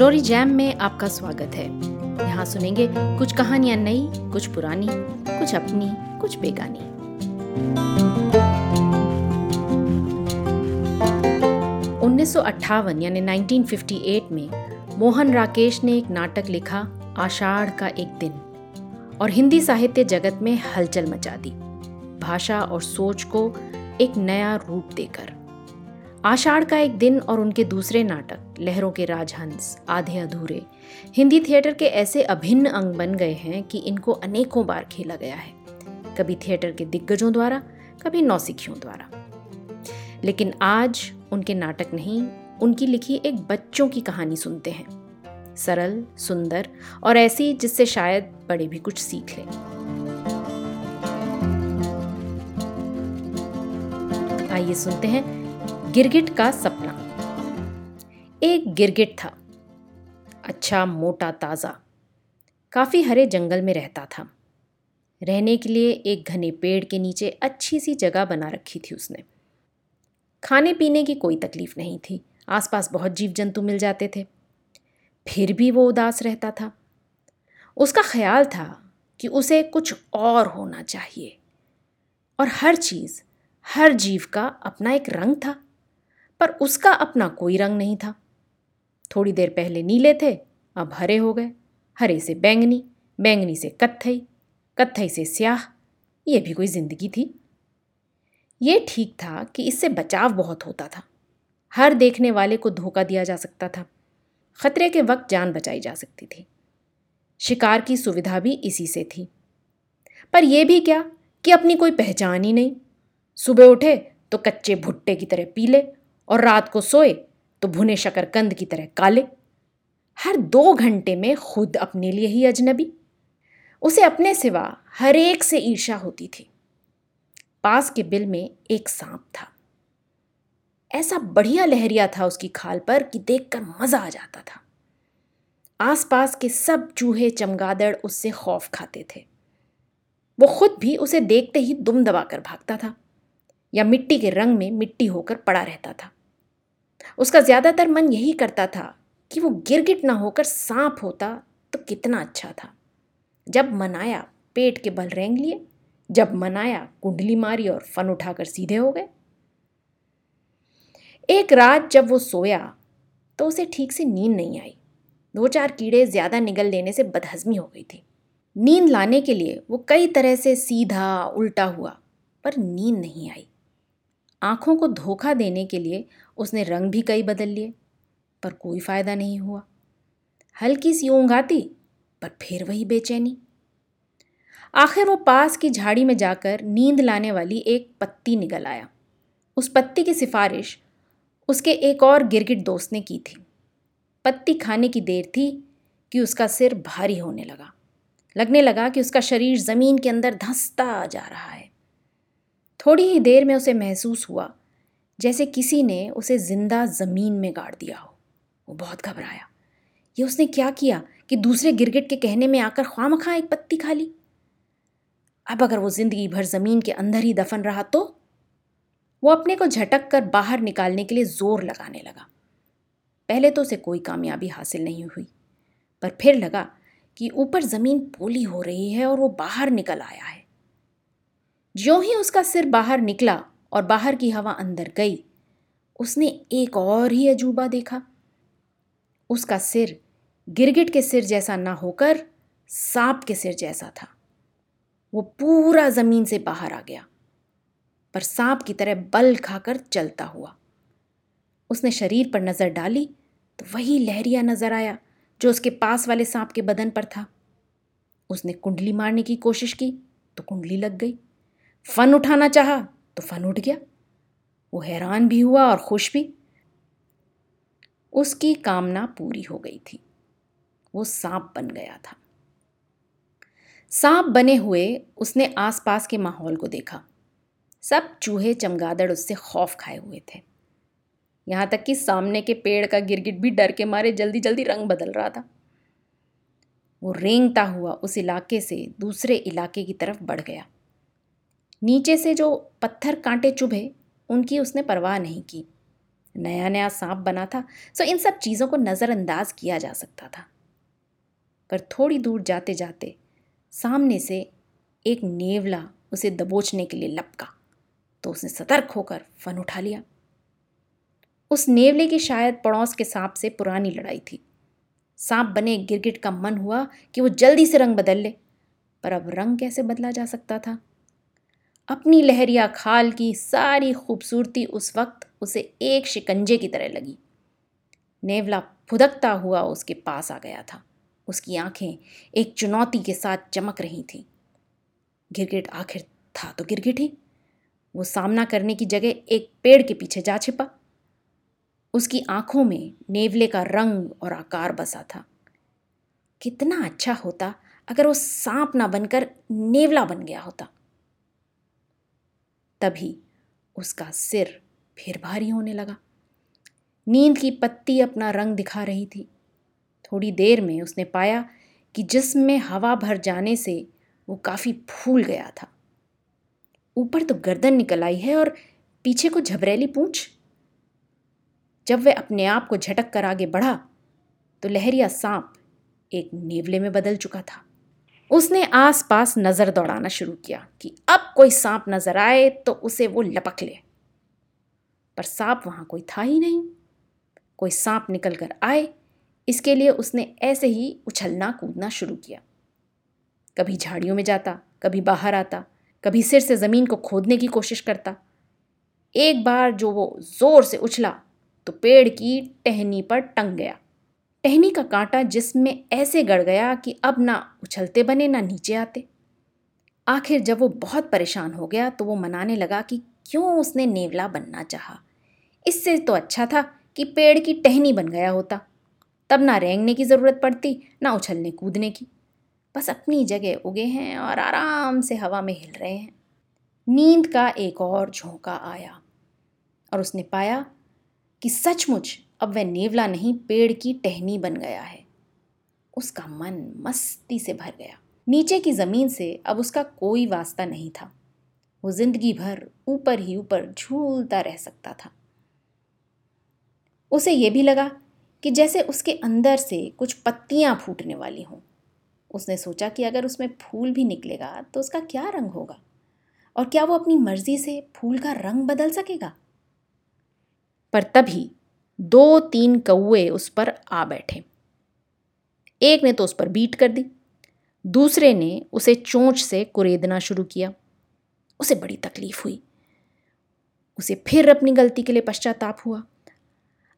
Story jam में आपका स्वागत है। यहाँ सुनेंगे कुछ कहानियाँ नई, कुछ पुरानी, कुछ अपनी, कुछ बेगानी। उन्नीस यानी 1958 में मोहन राकेश ने एक नाटक लिखा, आषाढ़ का एक दिन, और हिंदी साहित्य जगत में हलचल मचा दी। भाषा और सोच को एक नया रूप देकर। आषाढ़ का एक दिन और उनके दूसरे नाटक, लहरों के राजहंस, आधे अधूरे। हिंदी थिएटर के ऐसे अभिन्न अंग बन गए हैं कि इनको अनेकों बार खेला गया है। कभी थिएटर के दिग्गजों द्वारा, कभी नौसिखियों द्वारा। लेकिन आज उनके नाटक नहीं, उनकी लिखी एक बच्चों की कहानी सुनते हैं। सरल, सुंदर और ऐसी जिससे शायद बड़े भी कुछ सीख लें। आइए सुनते हैं गिरगिट का सपना। एक गिरगिट था। अच्छा मोटा, ताज़ा। काफ़ी हरे जंगल में रहता था। रहने के लिए एक घने पेड़ के नीचे अच्छी सी जगह बना रखी थी उसने। खाने पीने की कोई तकलीफ़ नहीं थी। आसपास बहुत जीव जंतु मिल जाते थे। फिर भी वो उदास रहता था। उसका ख्याल था कि उसे कुछ और होना चाहिए। और हर चीज़, हर जीव का अपना एक रंग था। पर उसका अपना कोई रंग नहीं था। थोड़ी देर पहले नीले थे, अब हरे हो गए। हरे से बैंगनी बैंगनी से कत्थई कत्थई से स्याह। ये भी कोई ज़िंदगी थी। ये ठीक था कि इससे बचाव बहुत होता था। हर देखने वाले को धोखा दिया जा सकता था। खतरे के वक्त जान बचाई जा सकती थी। शिकार की सुविधा भी इसी से थी। पर यह भी क्या कि अपनी कोई पहचान ही नहीं। सुबह उठे तो कच्चे भुट्टे की तरह पीले और रात को सोए तो भुने शकरकंद की तरह काले। हर दो घंटे में खुद अपने लिए ही अजनबी। उसे अपने सिवा हर एक से ईर्षा होती थी। पास के बिल में एक सांप था। ऐसा बढ़िया लहरिया था उसकी खाल पर कि देखकर मज़ा आ जाता था। आसपास के सब चूहे चमगादड़ उससे खौफ खाते थे। वो खुद भी उसे देखते ही दुम दबाकर भागता था या मिट्टी के रंग में मिट्टी होकर पड़ा रहता था। उसका ज़्यादातर मन यही करता था कि वो गिरगिट ना होकर सांप होता तो कितना अच्छा था। जब मनाया पेट के बल रेंग लिए, जब मनाया कुंडली मारी और फन उठाकर सीधे हो गए। एक रात जब वो सोया तो उसे ठीक से नींद नहीं आई। दो चार कीड़े ज़्यादा निगल लेने से बदहजमी हो गई थी। नींद लाने के लिए वो कई तरह से सीधा, उल्टा हुआ, पर नींद नहीं आई। आँखों को धोखा देने के लिए उसने रंग भी कई बदल लिए, पर कोई फ़ायदा नहीं हुआ। हल्की सी ऊँग आती, पर फिर वही बेचैनी। आखिर वो पास की झाड़ी में जाकर नींद लाने वाली एक पत्ती निकल आया। उस पत्ती की सिफारिश उसके एक और गिरगिट दोस्त ने की थी। पत्ती खाने की देर थी कि उसका सिर भारी होने लगा। लगने लगा कि उसका शरीर ज़मीन के अंदर धंसता जा रहा है। थोड़ी ही देर में उसे महसूस हुआ जैसे किसी ने उसे ज़िंदा ज़मीन में गाड़ दिया हो। वो बहुत घबराया। ये उसने क्या किया कि दूसरे गिरगिट के कहने में आकर ख्वाम खा एक पत्ती खा ली? अब अगर वो ज़िंदगी भर ज़मीन के अंदर ही दफन रहा तो? वो अपने को झटक कर बाहर निकालने के लिए ज़ोर लगाने लगा। पहले तो उसे कोई कामयाबी हासिल नहीं हुई, पर फिर लगा कि ऊपर ज़मीन पोली हो रही है और वो बाहर निकल आया है। ज्यों ही उसका सिर बाहर निकला और बाहर की हवा अंदर गई। उसने एक और ही अजूबा देखा। उसका सिर गिरगिट के सिर जैसा ना होकर सांप के सिर जैसा था। वो पूरा ज़मीन से बाहर आ गया, पर सांप की तरह बल खाकर चलता हुआ। उसने शरीर पर नज़र डाली तो वही लहरिया नज़र आया, जो उसके पास वाले सांप के बदन पर था। उसने कुंडली मारने की कोशिश की तो कुंडली लग गई। फन उठाना चाहा तो फन उठ गया। वो हैरान भी हुआ और खुश भी। उसकी कामना पूरी हो गई थी। वो सांप बन गया था। सांप बने हुए उसने आसपास के माहौल को देखा। सब चूहे चमगादड़ उससे खौफ खाए हुए थे। यहाँ तक कि सामने के पेड़ का गिरगिट भी डर के मारे जल्दी जल्दी रंग बदल रहा था। वो रेंगता हुआ उस इलाके से दूसरे इलाके की तरफ़ बढ़ गया। नीचे से जो पत्थर कांटे चुभे, उनकी उसने परवाह नहीं की। नया नया सांप बना था, सो इन सब चीज़ों को नज़रअंदाज किया जा सकता था। पर थोड़ी दूर जाते जाते सामने से एक नेवला उसे दबोचने के लिए लपका तो उसने सतर्क होकर फन उठा लिया। उस नेवले की शायद पड़ोस के सांप से पुरानी लड़ाई थी। सांप बने गिरगिट का मन हुआ कि वो जल्दी से रंग बदल ले, पर अब रंग कैसे बदला जा सकता था? अपनी लहरिया खाल की सारी खूबसूरती उस वक्त उसे एक शिकंजे की तरह लगी। नेवला फुदकता हुआ उसके पास आ गया था। उसकी आँखें एक चुनौती के साथ चमक रही थीं। गिरगिट आखिर था तो गिरगिट? ही वो सामना करने की जगह एक पेड़ के पीछे जा छिपा। उसकी आँखों में नेवले का रंग और आकार बसा था। कितना अच्छा होता अगर वो सांप ना बनकर नेवला बन गया होता। तभी उसका सिर फिर भारी होने लगा। नींद की पत्ती अपना रंग दिखा रही थी। थोड़ी देर में उसने पाया कि जिसम में हवा भर जाने से वो काफ़ी फूल गया था। ऊपर तो गर्दन निकल आई है और पीछे को झबरेली पूछ। जब वह अपने आप को झटक कर आगे बढ़ा तो लहरिया सांप एक नेवले में बदल चुका था। उसने आसपास नज़र दौड़ाना शुरू किया कि अब कोई सांप नज़र आए तो उसे वो लपक ले। पर सांप वहाँ कोई था ही नहीं। कोई सांप निकल कर आए, इसके लिए उसने ऐसे ही उछलना कूदना शुरू किया। कभी झाड़ियों में जाता, कभी बाहर आता, कभी सिर से ज़मीन को खोदने की कोशिश करता। एक बार जो वो ज़ोर से उछला तो पेड़ की टहनी पर टंग गया। टहनी का कांटा जिसमें ऐसे गड़ गया कि अब ना उछलते बने, ना नीचे आते। आखिर जब वो बहुत परेशान हो गया तो वो मनाने लगा कि क्यों उसने नेवला बनना चाहा? इससे तो अच्छा था कि पेड़ की टहनी बन गया होता। तब ना रेंगने की ज़रूरत पड़ती, ना उछलने कूदने की। बस अपनी जगह उगे हैं और आराम से हवा में हिल रहे हैं। नींद का एक और झोंका आया और उसने पाया कि सचमुच अब वह नेवला नहीं, पेड़ की टहनी बन गया है। उसका मन मस्ती से भर गया। नीचे की ज़मीन से अब उसका कोई वास्ता नहीं था। वो ज़िंदगी भर ऊपर ही ऊपर झूलता रह सकता था। उसे यह भी लगा कि जैसे उसके अंदर से कुछ पत्तियाँ फूटने वाली हों। उसने सोचा कि अगर उसमें फूल भी निकलेगा तो उसका क्या रंग होगा? और क्या वो अपनी मर्ज़ी से फूल का रंग बदल सकेगा? पर तभी दो तीन कौए उस पर आ बैठे। एक ने तो उस पर बीट कर दी, दूसरे ने उसे चोंच से कुरेदना शुरू किया। उसे बड़ी तकलीफ़ हुई। उसे फिर अपनी गलती के लिए पश्चाताप हुआ।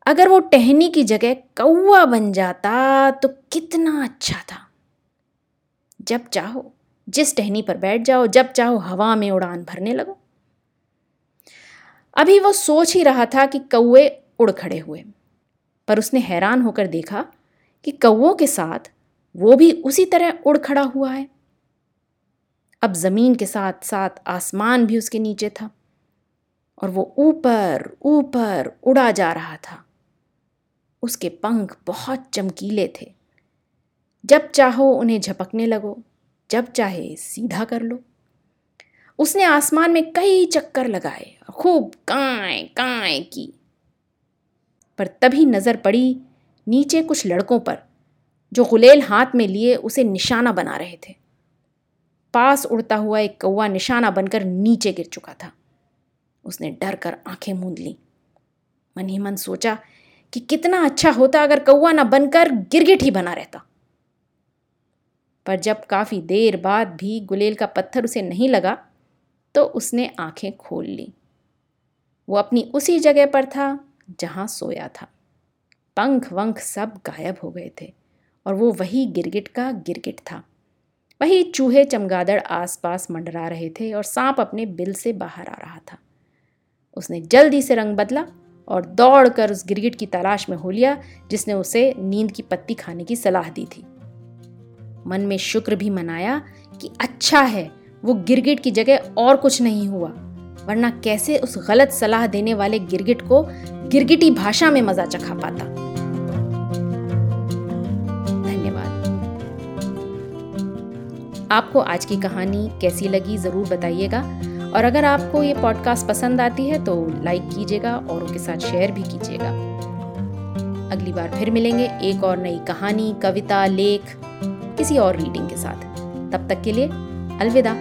अगर वो टहनी की जगह कौआ बन जाता तो कितना अच्छा था। जब चाहो, जिस टहनी पर बैठ जाओ, जब चाहो हवा में उड़ान भरने लगो। अभी वो सोच ही रहा था कि कौए उड़ खड़े हुए। पर उसने हैरान होकर देखा कि कौओं के साथ वो भी उसी तरह उड़ खड़ा हुआ है। अब ज़मीन के साथ साथ आसमान भी उसके नीचे था और वो ऊपर ऊपर उड़ा जा रहा था। उसके पंख बहुत चमकीले थे। जब चाहो उन्हें झपकने लगो, जब चाहे सीधा कर लो। उसने आसमान में कई चक्कर लगाए खूब काए काए की। पर तभी नज़र पड़ी नीचे कुछ लड़कों पर, जो गुलेल हाथ में लिए उसे निशाना बना रहे थे। पास उड़ता हुआ एक कौवा निशाना बनकर नीचे गिर चुका था। उसने डर कर आँखें मूंद ली। मन ही मन सोचा कि कितना अच्छा होता अगर कौवा ना बनकर गिरगिट ही बना रहता। पर जब काफ़ी देर बाद भी गुलेल का पत्थर उसे नहीं लगा तो उसने आँखें खोल ली। वो अपनी उसी जगह पर था जहाँ सोया था। पंख वंख सब गायब हो गए थे और वो वही गिरगिट का गिरगिट था। वही चूहे चमगादड़ आसपास मंडरा रहे थे और सांप अपने बिल से बाहर आ रहा था। उसने जल्दी से रंग बदला और दौड़कर उस गिरगिट की तलाश में हो लिया, जिसने उसे नींद की पत्ती खाने की सलाह दी थी। मन में शुक्र भी मनाया कि अच्छा है, वो गिरगिट की जगह और कुछ नहीं हुआ, वरना कैसे उस गलत सलाह देने वाले गिरगिट को गिरगिटी भाषा में मज़ा चखा पाता। धन्यवाद। आपको आज की कहानी कैसी लगी ज़रूर बताइएगा। और अगर आपको ये पॉडकास्ट पसंद आती है तो लाइक कीजिएगा और उनके साथ शेयर भी कीजिएगा। अगली बार फिर मिलेंगे एक और नई कहानी, कविता, लेख, किसी और रीडिंग के साथ। तब तक के लिए अलविदा।